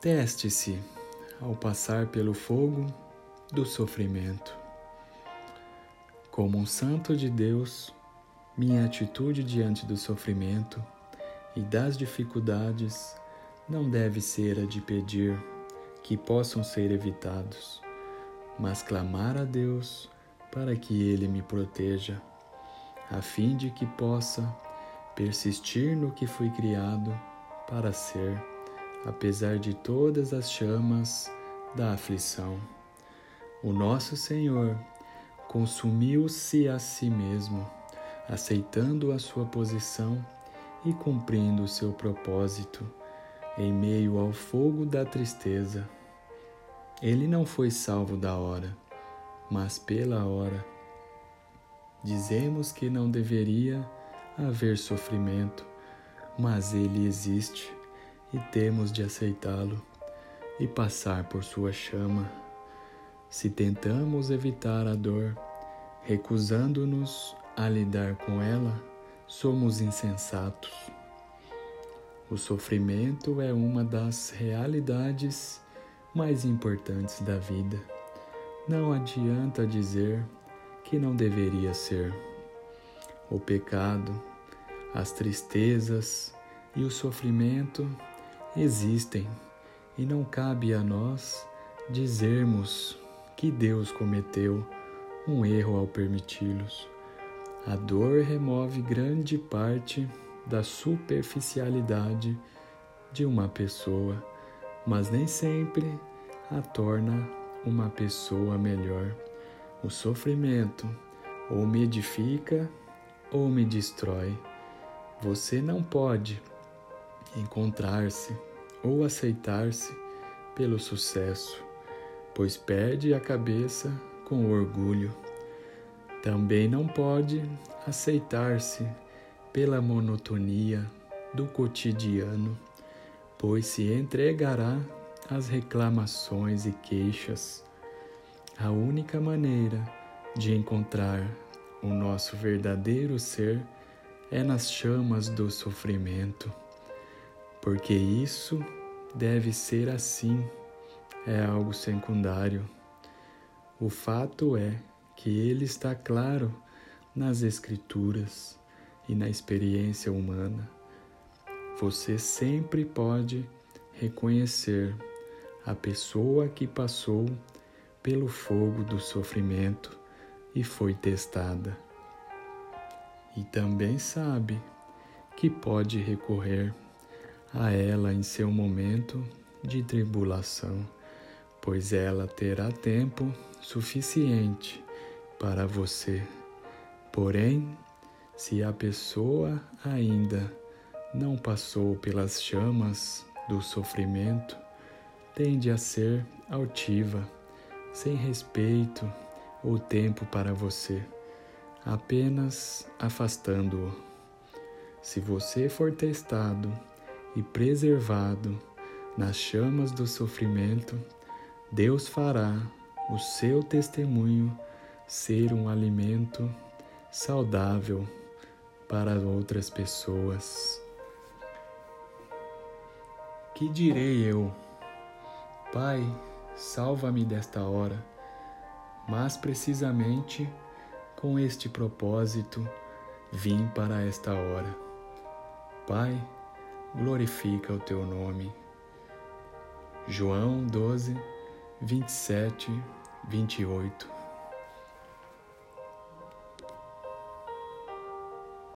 Teste-se ao passar pelo fogo do sofrimento. Como um santo de Deus, minha atitude diante do sofrimento e das dificuldades não deve ser a de pedir que possam ser evitados, mas clamar a Deus para que Ele me proteja, a fim de que possa persistir no que fui criado para ser, apesar de todas as chamas da aflição. O nosso Senhor consumiu-se a si mesmo, aceitando a sua posição e cumprindo o seu propósito em meio ao fogo da tristeza. Ele não foi salvo da hora, mas pela hora. Dizemos que não deveria haver sofrimento, mas ele existe e temos de aceitá-lo e passar por sua chama. Se tentamos evitar a dor, recusando-nos a lidar com ela, somos insensatos. O sofrimento é uma das realidades mais importantes da vida. Não adianta dizer que não deveria ser. O pecado, as tristezas e o sofrimento existem e não cabe a nós dizermos que Deus cometeu um erro ao permiti-los. A dor remove grande parte da superficialidade de uma pessoa, mas nem sempre a torna uma pessoa melhor. O sofrimento ou me edifica ou me destrói. Você não pode encontrar-se ou aceitar-se pelo sucesso, pois perde a cabeça com orgulho. Também não pode aceitar-se pela monotonia do cotidiano, pois se entregará às reclamações e queixas. A única maneira de encontrar o nosso verdadeiro ser é nas chamas do sofrimento, porque isso deve ser assim, é algo secundário. O fato é que ele está claro nas Escrituras e na experiência humana, você sempre pode reconhecer a pessoa que passou pelo fogo do sofrimento e foi testada. E também sabe que pode recorrer a ela em seu momento de tribulação, pois ela terá tempo suficiente para você. Porém, se a pessoa ainda não passou pelas chamas do sofrimento, tende a ser altiva, sem respeito ou tempo para você, apenas afastando-o. Se você for testado e preservado nas chamas do sofrimento, Deus fará o seu testemunho ser um alimento saudável para outras pessoas. Que direi eu? Pai, salva-me desta hora, mas precisamente com este propósito vim para esta hora. Pai, glorifica o teu nome. João 12, 27, 28.